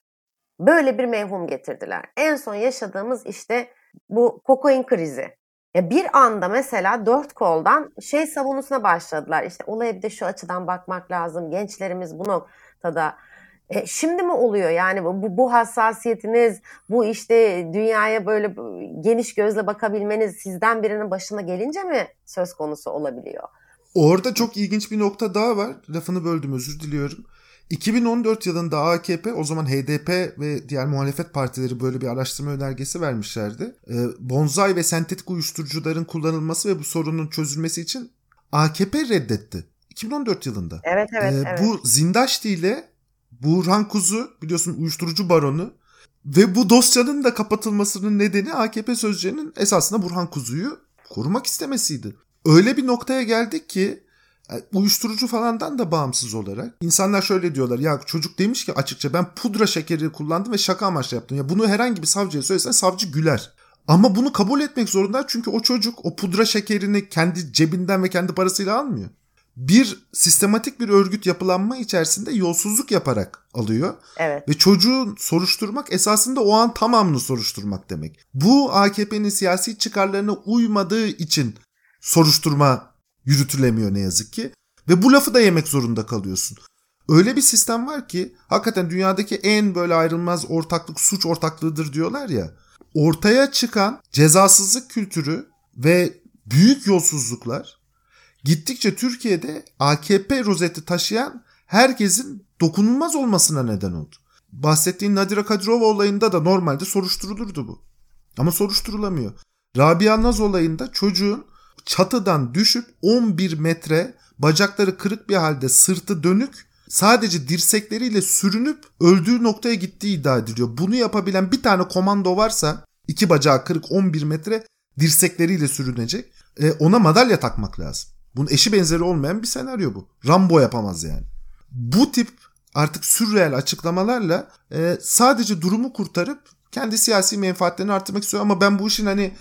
Speaker 2: Böyle bir mevhum getirdiler. En son yaşadığımız işte bu kokain krizi. Ya bir anda mesela dört koldan şey savunusuna başladılar. İşte olaya bir de şu açıdan bakmak lazım. Gençlerimiz bu noktada e, şimdi mi oluyor yani bu, bu hassasiyetiniz, bu işte dünyaya böyle geniş gözle bakabilmeniz sizden birinin başına gelince mi söz konusu olabiliyor?
Speaker 1: Orada çok ilginç bir nokta daha var. Lafını böldüm özür diliyorum. 2014 yılında AKP o zaman HDP ve diğer muhalefet partileri böyle bir araştırma önergesi vermişlerdi. E, bonzai ve sentetik uyuşturucuların kullanılması ve bu sorunun çözülmesi için AKP reddetti. 2014 yılında.
Speaker 2: Evet evet. Ee, evet.
Speaker 1: Bu Zindaşti ile Burhan Kuzu biliyorsun uyuşturucu baronu ve bu dosyanın da kapatılmasının nedeni AKP sözcüğünün esasında Burhan Kuzu'yu korumak istemesiydi. Öyle bir noktaya geldik ki e, uyuşturucu falandan da bağımsız olarak insanlar şöyle diyorlar ya çocuk demiş ki açıkça ben pudra şekeri kullandım ve şaka amaçlı yaptım. Ya bunu herhangi bir savcıya söylesen savcı güler. Ama bunu kabul etmek zorunda çünkü o çocuk o pudra şekerini kendi cebinden ve kendi parasıyla almıyor bir sistematik bir örgüt yapılanma içerisinde yolsuzluk yaparak alıyor.
Speaker 2: Evet.
Speaker 1: Ve çocuğu soruşturmak esasında o an tamamını soruşturmak demek. Bu AKP'nin siyasi çıkarlarına uymadığı için soruşturma yürütülemiyor ne yazık ki. Ve bu lafı da yemek zorunda kalıyorsun. Öyle bir sistem var ki hakikaten dünyadaki en böyle ayrılmaz ortaklık suç ortaklığıdır diyorlar ya. Ortaya çıkan cezasızlık kültürü ve büyük yolsuzluklar gittikçe Türkiye'de AKP rozeti taşıyan herkesin dokunulmaz olmasına neden oldu. Bahsettiğin Nadira Kadirova olayında da normalde soruşturulurdu bu. Ama soruşturulamıyor. Rabia Naz olayında çocuğun çatıdan düşüp 11 metre bacakları kırık bir halde sırtı dönük sadece dirsekleriyle sürünüp öldüğü noktaya gittiği iddia ediliyor. Bunu yapabilen bir tane komando varsa iki bacağı kırık 11 metre dirsekleriyle sürünecek. E, ona madalya takmak lazım. Bunun eşi benzeri olmayan bir senaryo bu. Rambo yapamaz yani. Bu tip artık sürreel açıklamalarla e, sadece durumu kurtarıp kendi siyasi menfaatlerini artırmak istiyor ama ben bu işin hani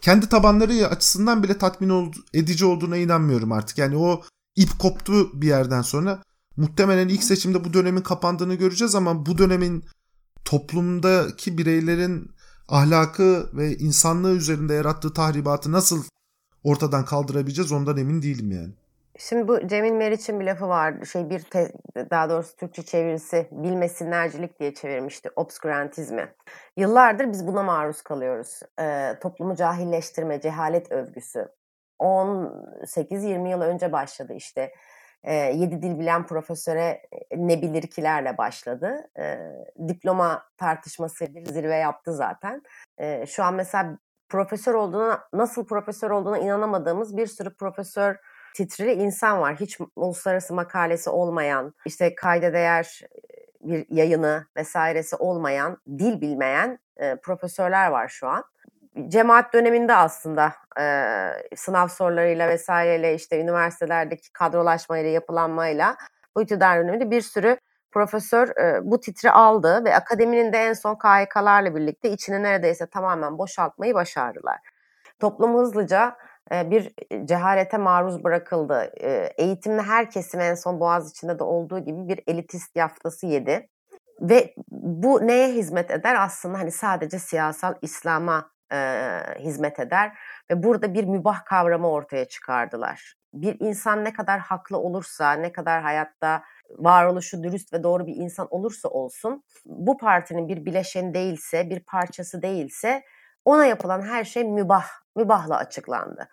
Speaker 1: kendi tabanları açısından bile tatmin ol, edici olduğuna inanmıyorum artık. Yani o ip koptu bir yerden sonra. Muhtemelen ilk seçimde bu dönemin kapandığını göreceğiz ama bu dönemin toplumdaki bireylerin ahlakı ve insanlığı üzerinde yarattığı tahribatı nasıl ortadan kaldırabileceğiz ondan emin değilim yani.
Speaker 2: Şimdi bu Cemil Meriç'in bir lafı var. Şey bir te, daha doğrusu Türkçe çevirisi bilmesinlercilik diye çevirmişti. Obskurantizmi. Yıllardır biz buna maruz kalıyoruz. Ee, toplumu cahilleştirme, cehalet övgüsü. 18-20 yıl önce başladı işte. E, yedi dil bilen profesöre ne bilir kilerle başladı. E, diploma tartışması bir zirve yaptı zaten. E, şu an mesela profesör olduğuna, nasıl profesör olduğuna inanamadığımız bir sürü profesör titrili insan var. Hiç uluslararası makalesi olmayan, işte kayda değer bir yayını vesairesi olmayan, dil bilmeyen e, profesörler var şu an. cemaat döneminde aslında e, sınav sorularıyla vesaireyle işte üniversitelerdeki kadrolaşmayla yapılanmayla bu iktidar döneminde bir sürü profesör e, bu titri aldı ve akademinin de en son KHK'larla birlikte içini neredeyse tamamen boşaltmayı başardılar. Toplum hızlıca e, bir cehalete maruz bırakıldı. E, eğitimli her kesim en son Boğaz içinde de olduğu gibi bir elitist yaftası yedi. Ve bu neye hizmet eder? Aslında hani sadece siyasal İslam'a e, hizmet eder ve burada bir mübah kavramı ortaya çıkardılar. Bir insan ne kadar haklı olursa, ne kadar hayatta varoluşu dürüst ve doğru bir insan olursa olsun, bu partinin bir bileşeni değilse, bir parçası değilse ona yapılan her şey mübah, mübahla açıklandı.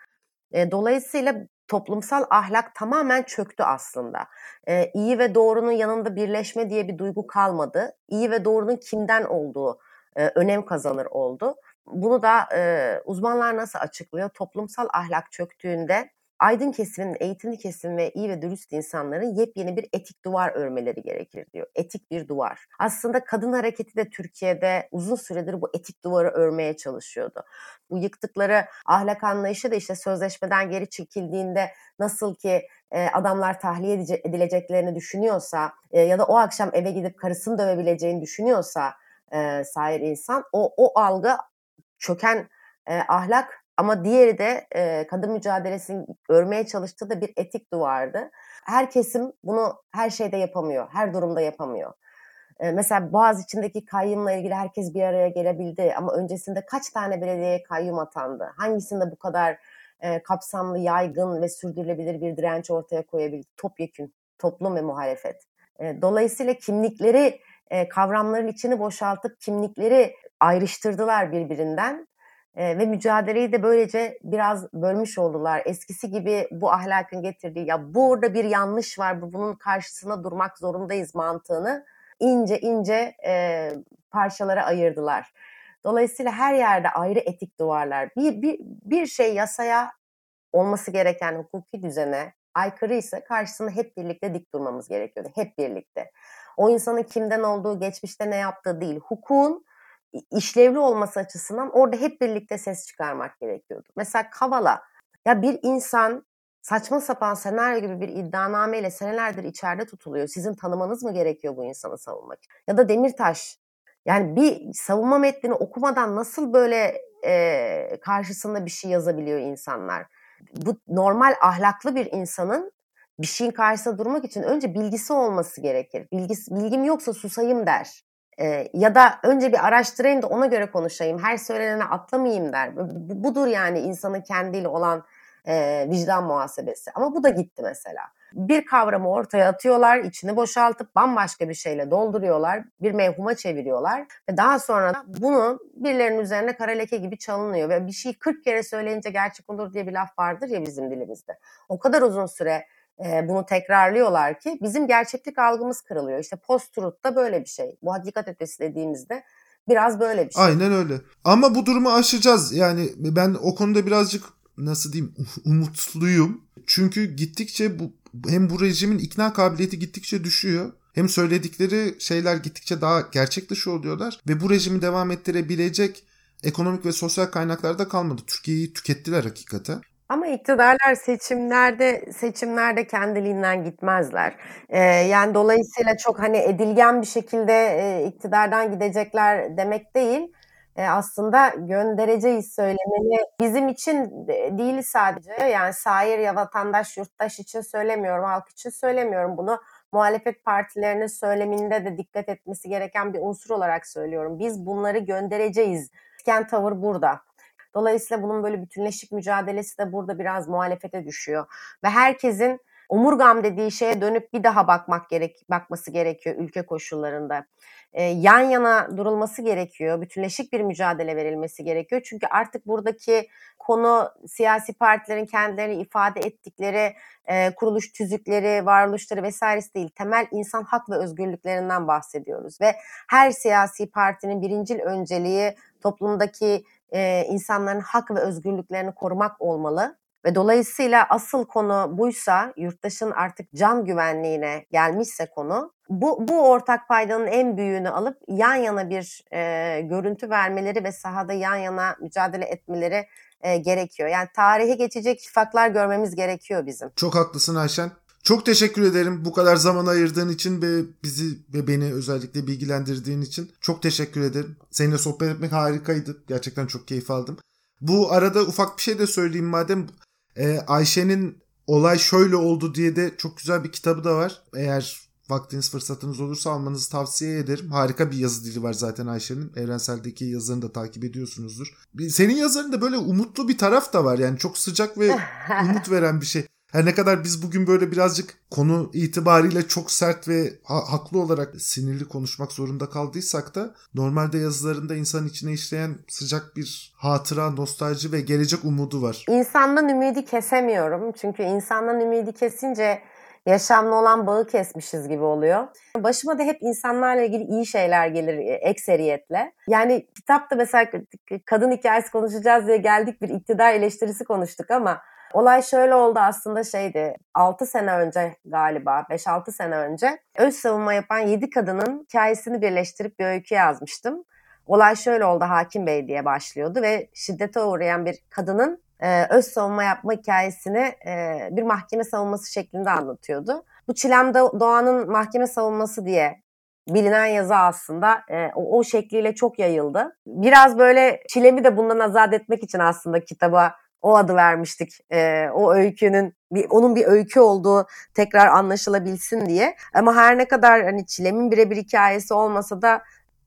Speaker 2: E, dolayısıyla toplumsal ahlak tamamen çöktü aslında. E, iyi ve doğrunun yanında birleşme diye bir duygu kalmadı. İyi ve doğrunun kimden olduğu e, önem kazanır oldu. Bunu da e, uzmanlar nasıl açıklıyor? Toplumsal ahlak çöktüğünde aydın kesimin, eğitimli kesim ve iyi ve dürüst insanların yepyeni bir etik duvar örmeleri gerekir diyor. Etik bir duvar. Aslında kadın hareketi de Türkiye'de uzun süredir bu etik duvarı örmeye çalışıyordu. Bu yıktıkları ahlak anlayışı da işte sözleşmeden geri çekildiğinde nasıl ki e, adamlar tahliye edileceklerini düşünüyorsa e, ya da o akşam eve gidip karısını dövebileceğini düşünüyorsa e, sahir insan o, o algı çöken e, ahlak ama diğeri de e, kadın mücadelesini örmeye çalıştığı da bir etik duvardı. Her kesim bunu her şeyde yapamıyor, her durumda yapamıyor. E, mesela Boğaz içindeki kayyumla ilgili herkes bir araya gelebildi ama öncesinde kaç tane belediyeye kayyum atandı? Hangisinde bu kadar e, kapsamlı, yaygın ve sürdürülebilir bir direnç ortaya koyabildi? Topyekün, toplum ve muhalefet. E, dolayısıyla kimlikleri, e, kavramların içini boşaltıp kimlikleri ayrıştırdılar birbirinden ve mücadeleyi de böylece biraz bölmüş oldular. Eskisi gibi bu ahlakın getirdiği ya burada bir yanlış var bu bunun karşısına durmak zorundayız mantığını ince ince e, parçalara ayırdılar. Dolayısıyla her yerde ayrı etik duvarlar. Bir, bir, bir şey yasaya olması gereken hukuki düzene aykırı ise karşısında hep birlikte dik durmamız gerekiyordu. Hep birlikte. O insanın kimden olduğu, geçmişte ne yaptığı değil. Hukukun işlevli olması açısından orada hep birlikte ses çıkarmak gerekiyordu. Mesela Kavala ya bir insan saçma sapan senaryo gibi bir iddianameyle senelerdir içeride tutuluyor. Sizin tanımanız mı gerekiyor bu insanı savunmak? Ya da Demirtaş yani bir savunma metnini okumadan nasıl böyle e, karşısında bir şey yazabiliyor insanlar? Bu normal ahlaklı bir insanın bir şeyin karşısında durmak için önce bilgisi olması gerekir. Bilgis, bilgim yoksa susayım der. E, ya da önce bir araştırayım da ona göre konuşayım. Her söylenene atlamayayım der. Bu, budur yani insanın kendiyle olan e, vicdan muhasebesi. Ama bu da gitti mesela. Bir kavramı ortaya atıyorlar, içini boşaltıp bambaşka bir şeyle dolduruyorlar, bir mevhuma çeviriyorlar ve daha sonra da bunu birilerinin üzerine kara leke gibi çalınıyor ve bir şey 40 kere söyleyince gerçek olur diye bir laf vardır ya bizim dilimizde. O kadar uzun süre e, bunu tekrarlıyorlar ki bizim gerçeklik algımız kırılıyor. İşte post-truth da böyle bir şey. Bu hakikat ötesi dediğimizde biraz böyle bir şey.
Speaker 1: Aynen öyle. Ama bu durumu aşacağız. Yani ben o konuda birazcık nasıl diyeyim (laughs) umutluyum. Çünkü gittikçe bu hem bu rejimin ikna kabiliyeti gittikçe düşüyor. Hem söyledikleri şeyler gittikçe daha gerçek dışı oluyorlar ve bu rejimi devam ettirebilecek ekonomik ve sosyal kaynaklar da kalmadı. Türkiye'yi tükettiler hakikaten.
Speaker 2: Ama iktidarlar seçimlerde seçimlerde kendiliğinden gitmezler. Ee, yani dolayısıyla çok hani edilgen bir şekilde e, iktidardan gidecekler demek değil. E, aslında göndereceğiz söylemeni bizim için değil sadece yani sair ya vatandaş yurttaş için söylemiyorum halk için söylemiyorum bunu muhalefet partilerinin söyleminde de dikkat etmesi gereken bir unsur olarak söylüyorum. Biz bunları göndereceğiz. Ken tavır burada. Dolayısıyla bunun böyle bütünleşik mücadelesi de burada biraz muhalefete düşüyor. Ve herkesin omurgam dediği şeye dönüp bir daha bakmak gerek bakması gerekiyor ülke koşullarında. Ee, yan yana durulması gerekiyor. Bütünleşik bir mücadele verilmesi gerekiyor. Çünkü artık buradaki konu siyasi partilerin kendilerini ifade ettikleri e, kuruluş tüzükleri, varoluşları vesairesi değil. Temel insan hak ve özgürlüklerinden bahsediyoruz ve her siyasi partinin birincil önceliği toplumdaki e, insanların hak ve özgürlüklerini korumak olmalı. Ve dolayısıyla asıl konu buysa, yurttaşın artık can güvenliğine gelmişse konu, bu, bu ortak paydanın en büyüğünü alıp yan yana bir e, görüntü vermeleri ve sahada yan yana mücadele etmeleri e, gerekiyor. Yani tarihi geçecek şifatlar görmemiz gerekiyor bizim.
Speaker 1: Çok haklısın Ayşen. Çok teşekkür ederim bu kadar zaman ayırdığın için ve bizi ve beni özellikle bilgilendirdiğin için. Çok teşekkür ederim. Seninle sohbet etmek harikaydı. Gerçekten çok keyif aldım. Bu arada ufak bir şey de söyleyeyim madem. Ee, Ayşe'nin olay şöyle oldu diye de çok güzel bir kitabı da var. Eğer vaktiniz fırsatınız olursa almanızı tavsiye ederim. Harika bir yazı dili var zaten Ayşe'nin. Evrensel'deki yazılarını da takip ediyorsunuzdur. Senin yazılarında böyle umutlu bir taraf da var. Yani çok sıcak ve (laughs) umut veren bir şey. Her ne kadar biz bugün böyle birazcık konu itibariyle çok sert ve ha- haklı olarak sinirli konuşmak zorunda kaldıysak da normalde yazılarında insan içine işleyen sıcak bir hatıra, nostalji ve gelecek umudu var.
Speaker 2: İnsandan ümidi kesemiyorum. Çünkü insandan ümidi kesince yaşamla olan bağı kesmişiz gibi oluyor. Başıma da hep insanlarla ilgili iyi şeyler gelir e, ekseriyetle. Yani kitapta mesela kadın hikayesi konuşacağız diye geldik bir iktidar eleştirisi konuştuk ama Olay şöyle oldu aslında şeydi 6 sene önce galiba 5-6 sene önce öz savunma yapan 7 kadının hikayesini birleştirip bir öykü yazmıştım. Olay şöyle oldu Hakim Bey diye başlıyordu ve şiddete uğrayan bir kadının e, öz savunma yapma hikayesini e, bir mahkeme savunması şeklinde anlatıyordu. Bu Çilem Doğan'ın mahkeme savunması diye bilinen yazı aslında e, o, o şekliyle çok yayıldı. Biraz böyle Çilem'i de bundan azat etmek için aslında kitaba o adı vermiştik. E, o öykünün bir onun bir öykü olduğu tekrar anlaşılabilsin diye. Ama her ne kadar hani Çilem'in birebir hikayesi olmasa da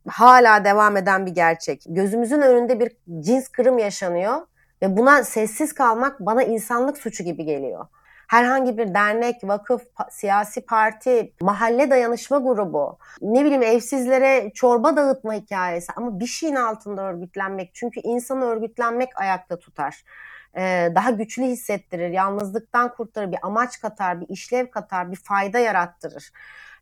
Speaker 2: hala devam eden bir gerçek. Gözümüzün önünde bir cins kırım yaşanıyor ve buna sessiz kalmak bana insanlık suçu gibi geliyor. Herhangi bir dernek, vakıf, siyasi parti, mahalle dayanışma grubu, ne bileyim evsizlere çorba dağıtma hikayesi ama bir şeyin altında örgütlenmek. Çünkü insanı örgütlenmek ayakta tutar daha güçlü hissettirir, yalnızlıktan kurtarır, bir amaç katar, bir işlev katar, bir fayda yarattırır.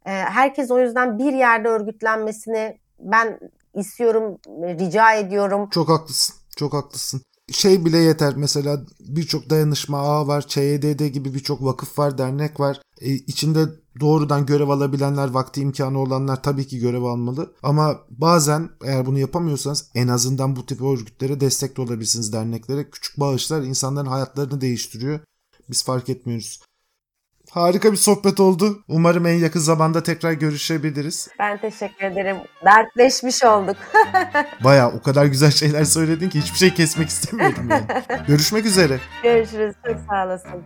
Speaker 2: herkes o yüzden bir yerde örgütlenmesini ben istiyorum, rica ediyorum.
Speaker 1: Çok haklısın, çok haklısın şey bile yeter. Mesela birçok dayanışma ağı var, ÇYDD gibi birçok vakıf var, dernek var. E, içinde doğrudan görev alabilenler, vakti imkanı olanlar tabii ki görev almalı. Ama bazen eğer bunu yapamıyorsanız en azından bu tip örgütlere destek de olabilirsiniz derneklere. Küçük bağışlar insanların hayatlarını değiştiriyor. Biz fark etmiyoruz. Harika bir sohbet oldu. Umarım en yakın zamanda tekrar görüşebiliriz.
Speaker 2: Ben teşekkür ederim. Dertleşmiş olduk. (laughs)
Speaker 1: Baya o kadar güzel şeyler söyledin ki hiçbir şey kesmek istemiyordum yani. Görüşmek üzere.
Speaker 2: Görüşürüz. Çok sağ olasın.